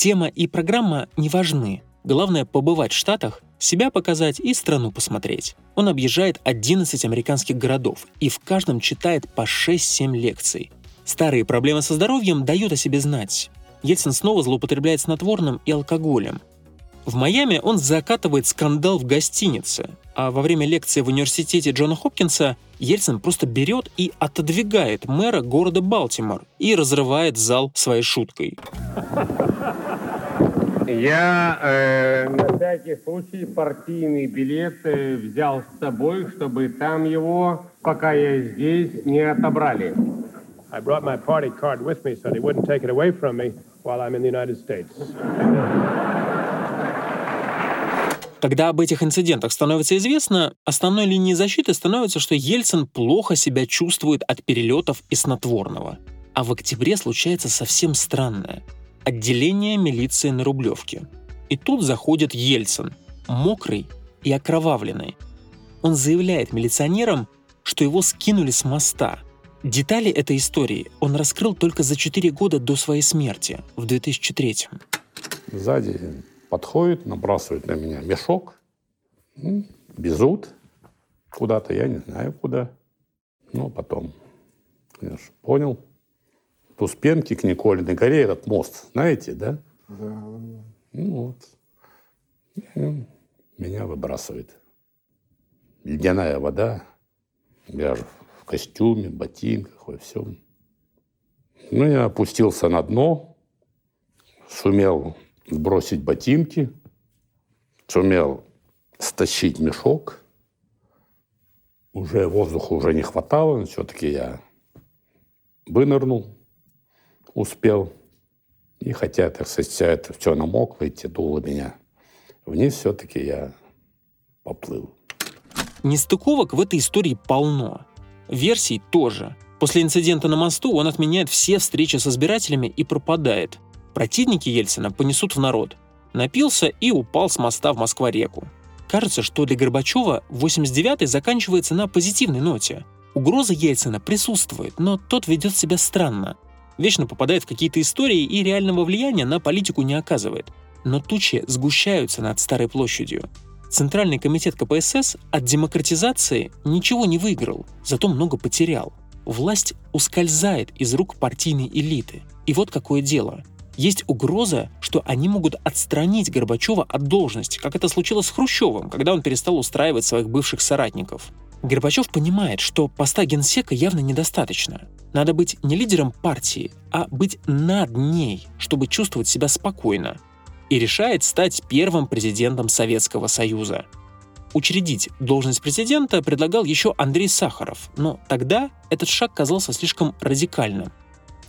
Тема и программа не важны. Главное — побывать в Штатах, себя показать и страну посмотреть. Он объезжает 11 американских городов и в каждом читает по 6-7 лекций. Старые проблемы со здоровьем дают о себе знать. Ельцин снова злоупотребляет снотворным и алкоголем. В Майами он закатывает скандал в гостинице, а во время лекции в университете Джона Хопкинса Ельцин просто берет и отодвигает мэра города Балтимор и разрывает зал своей шуткой. Я э, на всякий случай партийный билет э, взял с собой, чтобы там его, пока я здесь, не отобрали. I brought my party card with me so they wouldn't take it away from me while I'm in the United States. Когда об этих инцидентах становится известно, основной линией защиты становится, что Ельцин плохо себя чувствует от перелетов и снотворного. А в октябре случается совсем странное. Отделение милиции на Рублевке. И тут заходит Ельцин, мокрый и окровавленный. Он заявляет милиционерам, что его скинули с моста. Детали этой истории он раскрыл только за 4 года до своей смерти, в 2003 Сзади подходит, набрасывает на меня мешок, везут куда-то, я не знаю куда. Ну, потом, конечно, понял. В Успенке к Николиной горе этот мост, знаете, да? Да. Ну вот. И меня выбрасывает. Ледяная вода. Я же в костюме, ботинках, во всем. Ну, я опустился на дно, сумел сбросить ботинки, сумел стащить мешок. Уже воздуха уже не хватало, но все-таки я вынырнул, успел. И хотя, так сказать, вся это все намокло и тянуло меня вниз, все-таки я поплыл. Нестыковок в этой истории полно. Версий тоже. После инцидента на мосту он отменяет все встречи с избирателями и пропадает. Противники Ельцина понесут в народ. Напился и упал с моста в Москва-реку. Кажется, что для Горбачева 89-й заканчивается на позитивной ноте. Угроза Ельцина присутствует, но тот ведет себя странно. Вечно попадает в какие-то истории и реального влияния на политику не оказывает. Но тучи сгущаются над Старой площадью. Центральный комитет КПСС от демократизации ничего не выиграл, зато много потерял. Власть ускользает из рук партийной элиты. И вот какое дело. Есть угроза, что они могут отстранить Горбачева от должности, как это случилось с Хрущевым, когда он перестал устраивать своих бывших соратников. Горбачев понимает, что поста генсека явно недостаточно. Надо быть не лидером партии, а быть над ней, чтобы чувствовать себя спокойно. И решает стать первым президентом Советского Союза. Учредить должность президента предлагал еще Андрей Сахаров, но тогда этот шаг казался слишком радикальным.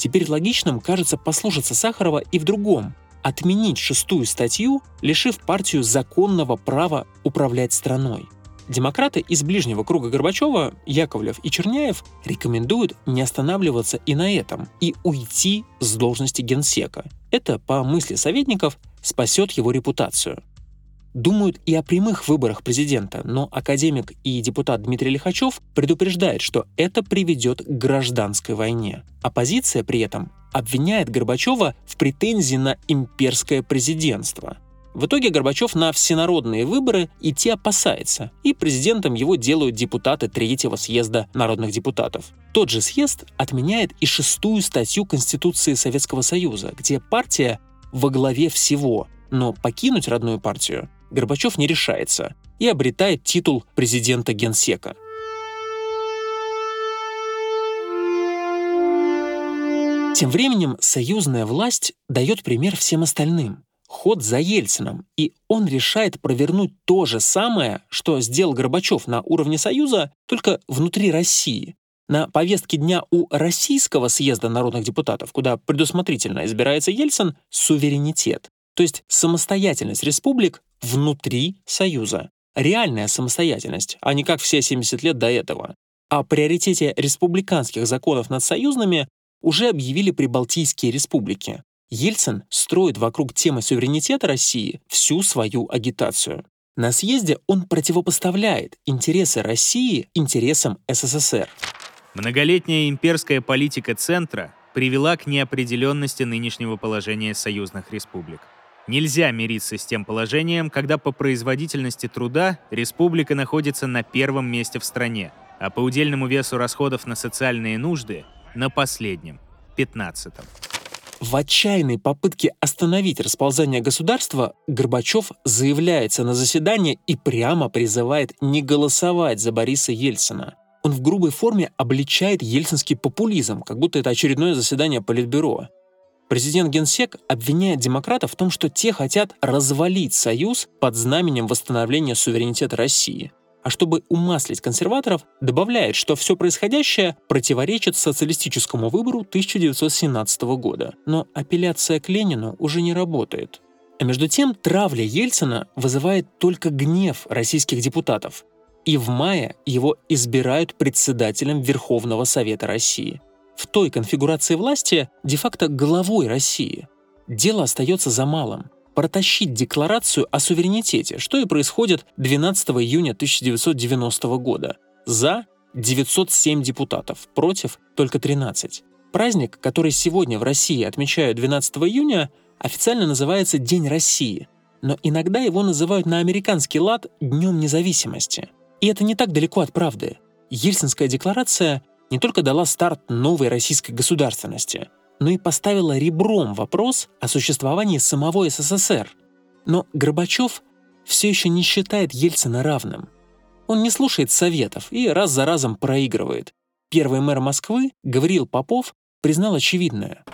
Теперь логичным кажется послушаться Сахарова и в другом – отменить шестую статью, лишив партию законного права управлять страной. Демократы из ближнего круга Горбачева, Яковлев и Черняев рекомендуют не останавливаться и на этом, и уйти с должности генсека. Это, по мысли советников, спасет его репутацию. Думают и о прямых выборах президента, но академик и депутат Дмитрий Лихачев предупреждает, что это приведет к гражданской войне. Оппозиция при этом обвиняет Горбачева в претензии на имперское президентство. В итоге Горбачев на всенародные выборы идти опасается, и президентом его делают депутаты Третьего съезда народных депутатов. Тот же съезд отменяет и шестую статью Конституции Советского Союза, где партия во главе всего, но покинуть родную партию Горбачев не решается и обретает титул президента Генсека. Тем временем союзная власть дает пример всем остальным. Ход за Ельцином, и он решает провернуть то же самое, что сделал Горбачев на уровне Союза, только внутри России. На повестке дня у Российского съезда народных депутатов, куда предусмотрительно избирается Ельцин, суверенитет, то есть самостоятельность республик внутри Союза. Реальная самостоятельность, а не как все 70 лет до этого. О приоритете республиканских законов над союзными уже объявили прибалтийские республики. Ельцин строит вокруг темы суверенитета России всю свою агитацию. На съезде он противопоставляет интересы России интересам СССР. Многолетняя имперская политика Центра привела к неопределенности нынешнего положения союзных республик. Нельзя мириться с тем положением, когда по производительности труда республика находится на первом месте в стране, а по удельному весу расходов на социальные нужды — на последнем, пятнадцатом. В отчаянной попытке остановить расползание государства Горбачев заявляется на заседание и прямо призывает не голосовать за Бориса Ельцина. Он в грубой форме обличает ельцинский популизм, как будто это очередное заседание Политбюро. Президент Генсек обвиняет демократов в том, что те хотят развалить Союз под знаменем восстановления суверенитета России. А чтобы умаслить консерваторов, добавляет, что все происходящее противоречит социалистическому выбору 1917 года. Но апелляция к Ленину уже не работает. А между тем, травля Ельцина вызывает только гнев российских депутатов. И в мае его избирают председателем Верховного Совета России – в той конфигурации власти де-факто главой России. Дело остается за малым – протащить декларацию о суверенитете, что и происходит 12 июня 1990 года. За 907 депутатов, против только 13. Праздник, который сегодня в России отмечают 12 июня, официально называется День России, но иногда его называют на американский лад Днем независимости. И это не так далеко от правды. Ельцинская декларация не только дала старт новой российской государственности, но и поставила ребром вопрос о существовании самого СССР. Но Горбачев все еще не считает Ельцина равным. Он не слушает советов и раз за разом проигрывает. Первый мэр Москвы, Гавриил Попов, признал очевидное.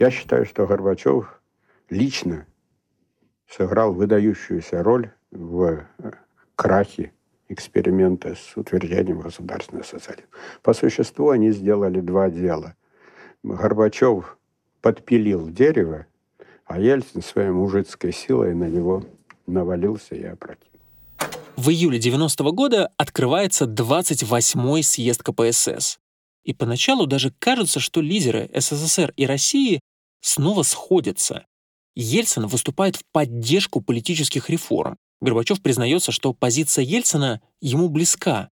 Я считаю, что Горбачев лично сыграл выдающуюся роль в э, крахе эксперимента с утверждением государственного социализма. По существу они сделали два дела. Горбачев подпилил дерево, а Ельцин своей мужицкой силой на него навалился и опрокинул. В июле 90 -го года открывается 28-й съезд КПСС. И поначалу даже кажется, что лидеры СССР и России снова сходятся. Ельцин выступает в поддержку политических реформ. Горбачев признается, что позиция Ельцина ему близка.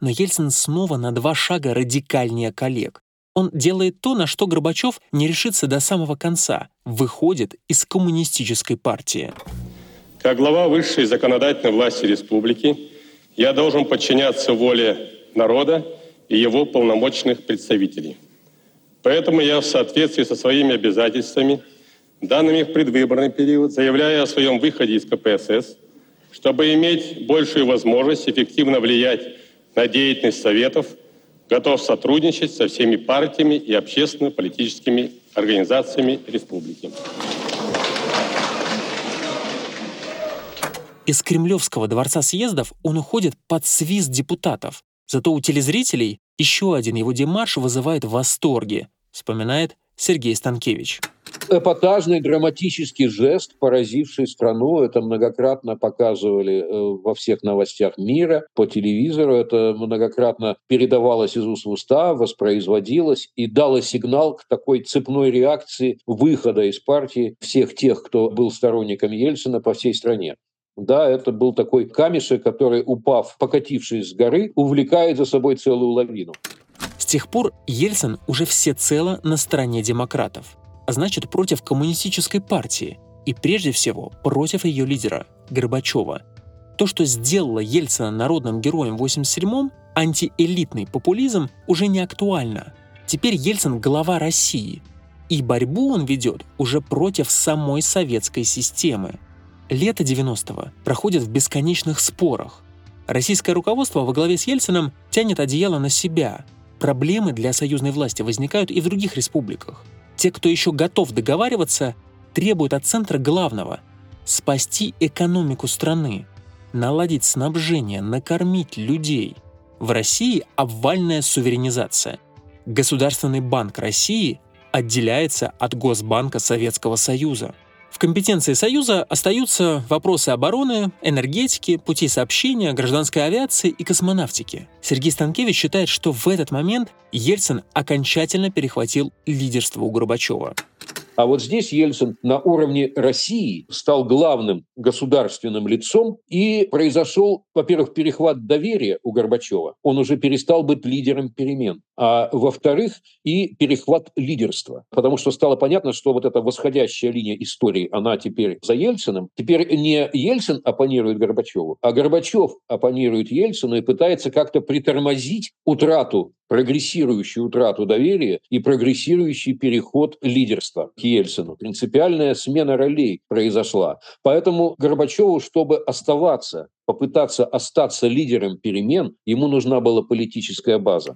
Но Ельцин снова на два шага радикальнее коллег. Он делает то, на что Горбачев не решится до самого конца, выходит из коммунистической партии. Как глава высшей законодательной власти республики, я должен подчиняться воле народа и его полномочных представителей. Поэтому я в соответствии со своими обязательствами, данными в предвыборный период, заявляю о своем выходе из КПСС, чтобы иметь большую возможность эффективно влиять на деятельность Советов, готов сотрудничать со всеми партиями и общественно-политическими организациями республики. Из Кремлевского дворца съездов он уходит под свист депутатов. Зато у телезрителей еще один его демарш вызывает восторги, вспоминает Сергей Станкевич. Эпатажный драматический жест, поразивший страну. Это многократно показывали э, во всех новостях мира, по телевизору. Это многократно передавалось из уст в уста, воспроизводилось и дало сигнал к такой цепной реакции выхода из партии всех тех, кто был сторонником Ельцина по всей стране. Да, это был такой камешек, который, упав, покатившись с горы, увлекает за собой целую лавину. С тех пор Ельцин уже всецело на стороне демократов, а значит против коммунистической партии и прежде всего против ее лидера Горбачева. То, что сделало Ельцина народным героем в 87-м, антиэлитный популизм уже не актуально. Теперь Ельцин глава России, и борьбу он ведет уже против самой советской системы – Лето 90-го проходит в бесконечных спорах. Российское руководство во главе с Ельцином тянет одеяло на себя. Проблемы для союзной власти возникают и в других республиках. Те, кто еще готов договариваться, требуют от центра главного – спасти экономику страны, наладить снабжение, накормить людей. В России обвальная суверенизация. Государственный банк России отделяется от Госбанка Советского Союза – в компетенции Союза остаются вопросы обороны, энергетики, путей сообщения, гражданской авиации и космонавтики. Сергей Станкевич считает, что в этот момент Ельцин окончательно перехватил лидерство у Горбачева. А вот здесь Ельцин на уровне России стал главным государственным лицом и произошел, во-первых, перехват доверия у Горбачева. Он уже перестал быть лидером перемен. А во-вторых, и перехват лидерства. Потому что стало понятно, что вот эта восходящая линия истории, она теперь за Ельциным. Теперь не Ельцин оппонирует Горбачеву, а Горбачев оппонирует Ельцину и пытается как-то притормозить утрату прогрессирующую утрату доверия и прогрессирующий переход лидерства к Ельцину. Принципиальная смена ролей произошла. Поэтому Горбачеву, чтобы оставаться, попытаться остаться лидером перемен, ему нужна была политическая база.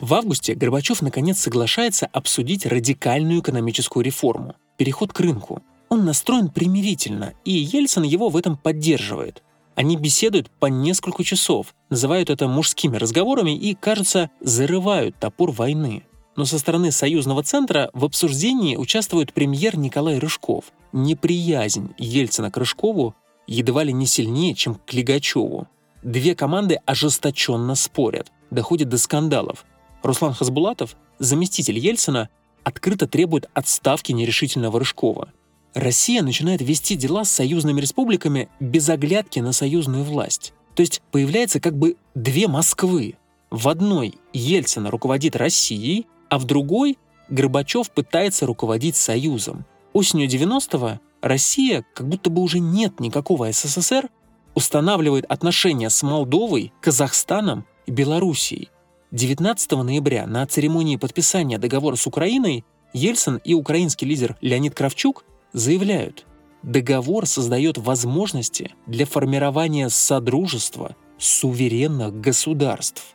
В августе Горбачев наконец соглашается обсудить радикальную экономическую реформу – переход к рынку. Он настроен примирительно, и Ельцин его в этом поддерживает. Они беседуют по несколько часов, называют это мужскими разговорами и, кажется, зарывают топор войны. Но со стороны союзного центра в обсуждении участвует премьер Николай Рыжков. Неприязнь Ельцина к Рыжкову едва ли не сильнее, чем к Лигачеву. Две команды ожесточенно спорят, доходит до скандалов. Руслан Хасбулатов, заместитель Ельцина, открыто требует отставки нерешительного Рыжкова. Россия начинает вести дела с союзными республиками без оглядки на союзную власть. То есть появляется как бы две Москвы. В одной Ельцин руководит Россией, а в другой Горбачев пытается руководить Союзом. Осенью 90-го Россия, как будто бы уже нет никакого СССР, устанавливает отношения с Молдовой, Казахстаном и Белоруссией. 19 ноября на церемонии подписания договора с Украиной Ельцин и украинский лидер Леонид Кравчук заявляют, договор создает возможности для формирования содружества суверенных государств.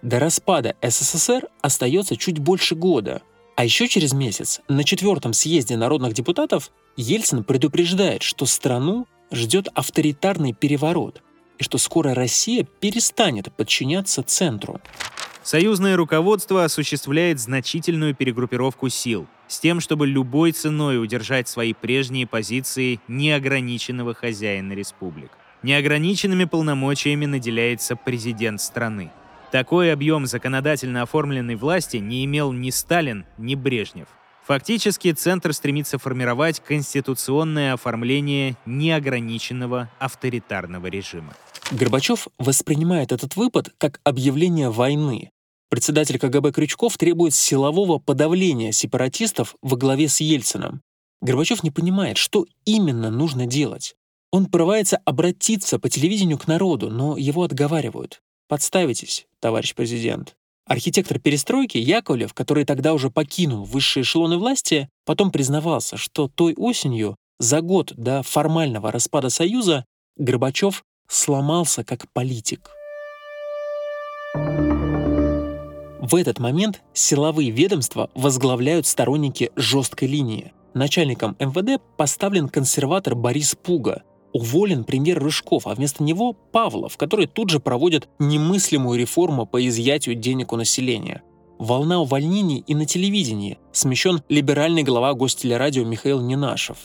До распада СССР остается чуть больше года, а еще через месяц на четвертом съезде народных депутатов Ельцин предупреждает, что страну ждет авторитарный переворот и что скоро Россия перестанет подчиняться центру. Союзное руководство осуществляет значительную перегруппировку сил с тем, чтобы любой ценой удержать свои прежние позиции неограниченного хозяина республик. Неограниченными полномочиями наделяется президент страны. Такой объем законодательно оформленной власти не имел ни Сталин, ни Брежнев. Фактически Центр стремится формировать конституционное оформление неограниченного авторитарного режима. Горбачев воспринимает этот выпад как объявление войны. Председатель КГБ Крючков требует силового подавления сепаратистов во главе с Ельцином. Горбачев не понимает, что именно нужно делать. Он порывается обратиться по телевидению к народу, но его отговаривают. Подставитесь, товарищ президент. Архитектор перестройки Яковлев, который тогда уже покинул высшие эшелоны власти, потом признавался, что той осенью, за год до формального распада Союза, Горбачев сломался как политик. В этот момент силовые ведомства возглавляют сторонники жесткой линии. Начальником МВД поставлен консерватор Борис Пуга, уволен премьер Рыжков, а вместо него Павлов, который тут же проводит немыслимую реформу по изъятию денег у населения. Волна увольнений и на телевидении. Смещен либеральный глава гостелерадио Михаил Нинашев.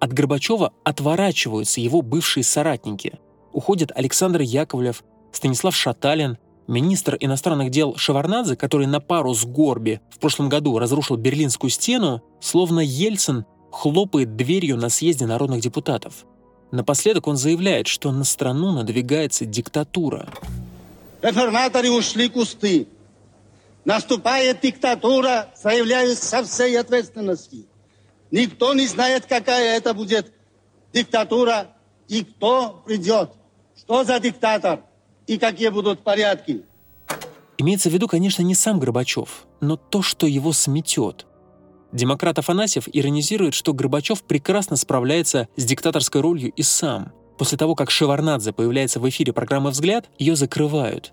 От Горбачева отворачиваются его бывшие соратники. Уходят Александр Яковлев, Станислав Шаталин, министр иностранных дел Шеварнадзе, который на пару с Горби в прошлом году разрушил Берлинскую стену, словно Ельцин хлопает дверью на съезде народных депутатов. Напоследок он заявляет, что на страну надвигается диктатура. Реформаторы ушли кусты. Наступает диктатура, заявляю со всей ответственностью. Никто не знает, какая это будет диктатура и кто придет. Что за диктатор и какие будут порядки. Имеется в виду, конечно, не сам Горбачев, но то, что его сметет – Демократ Афанасьев иронизирует, что Горбачев прекрасно справляется с диктаторской ролью и сам. После того, как Шеварнадзе появляется в эфире программы «Взгляд», ее закрывают.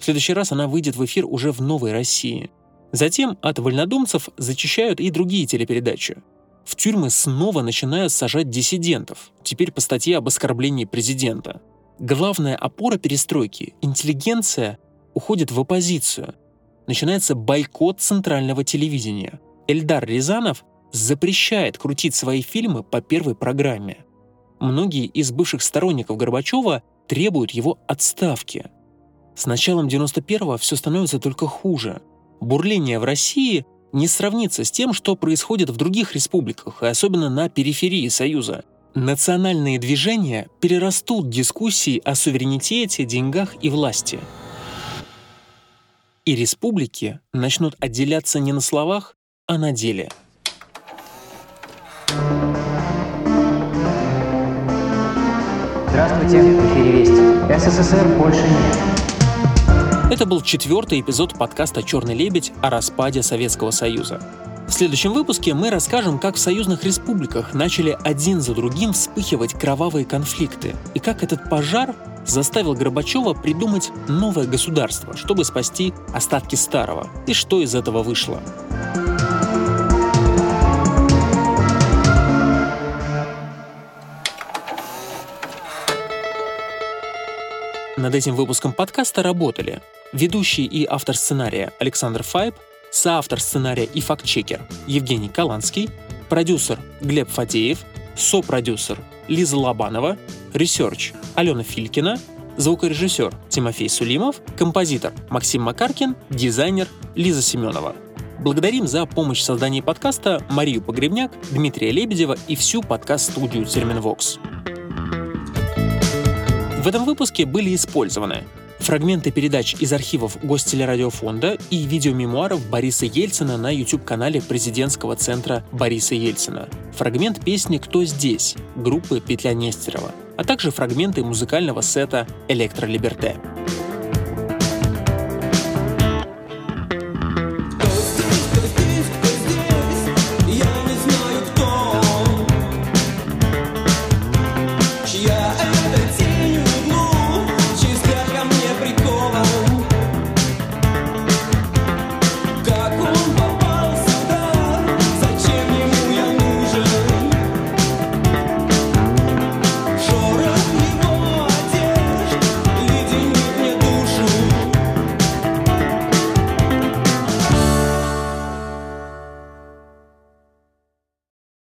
В следующий раз она выйдет в эфир уже в «Новой России». Затем от вольнодумцев зачищают и другие телепередачи. В тюрьмы снова начинают сажать диссидентов, теперь по статье об оскорблении президента. Главная опора перестройки, интеллигенция, уходит в оппозицию. Начинается бойкот центрального телевидения – Эльдар Рязанов запрещает крутить свои фильмы по первой программе. Многие из бывших сторонников Горбачева требуют его отставки. С началом 91-го все становится только хуже. Бурление в России не сравнится с тем, что происходит в других республиках, и особенно на периферии Союза. Национальные движения перерастут дискуссии о суверенитете, деньгах и власти. И республики начнут отделяться не на словах, а на деле. Здравствуйте, в эфире Вести. СССР больше нет. Это был четвертый эпизод подкаста «Черный лебедь» о распаде Советского Союза. В следующем выпуске мы расскажем, как в союзных республиках начали один за другим вспыхивать кровавые конфликты, и как этот пожар заставил Горбачева придумать новое государство, чтобы спасти остатки старого, и что из этого вышло. Над этим выпуском подкаста работали ведущий и автор сценария Александр Файб, соавтор сценария и фактчекер Евгений Каланский, продюсер Глеб Фатеев, сопродюсер Лиза Лобанова, research Алена Филькина, звукорежиссер Тимофей Сулимов, композитор Максим Макаркин, дизайнер Лиза Семенова. Благодарим за помощь в создании подкаста Марию Погребняк, Дмитрия Лебедева и всю подкаст-студию Терменвокс. В этом выпуске были использованы фрагменты передач из архивов Гостелерадиофонда и видеомемуаров Бориса Ельцина на YouTube-канале президентского центра Бориса Ельцина, фрагмент песни «Кто здесь» группы «Петля Нестерова», а также фрагменты музыкального сета «Электролиберте».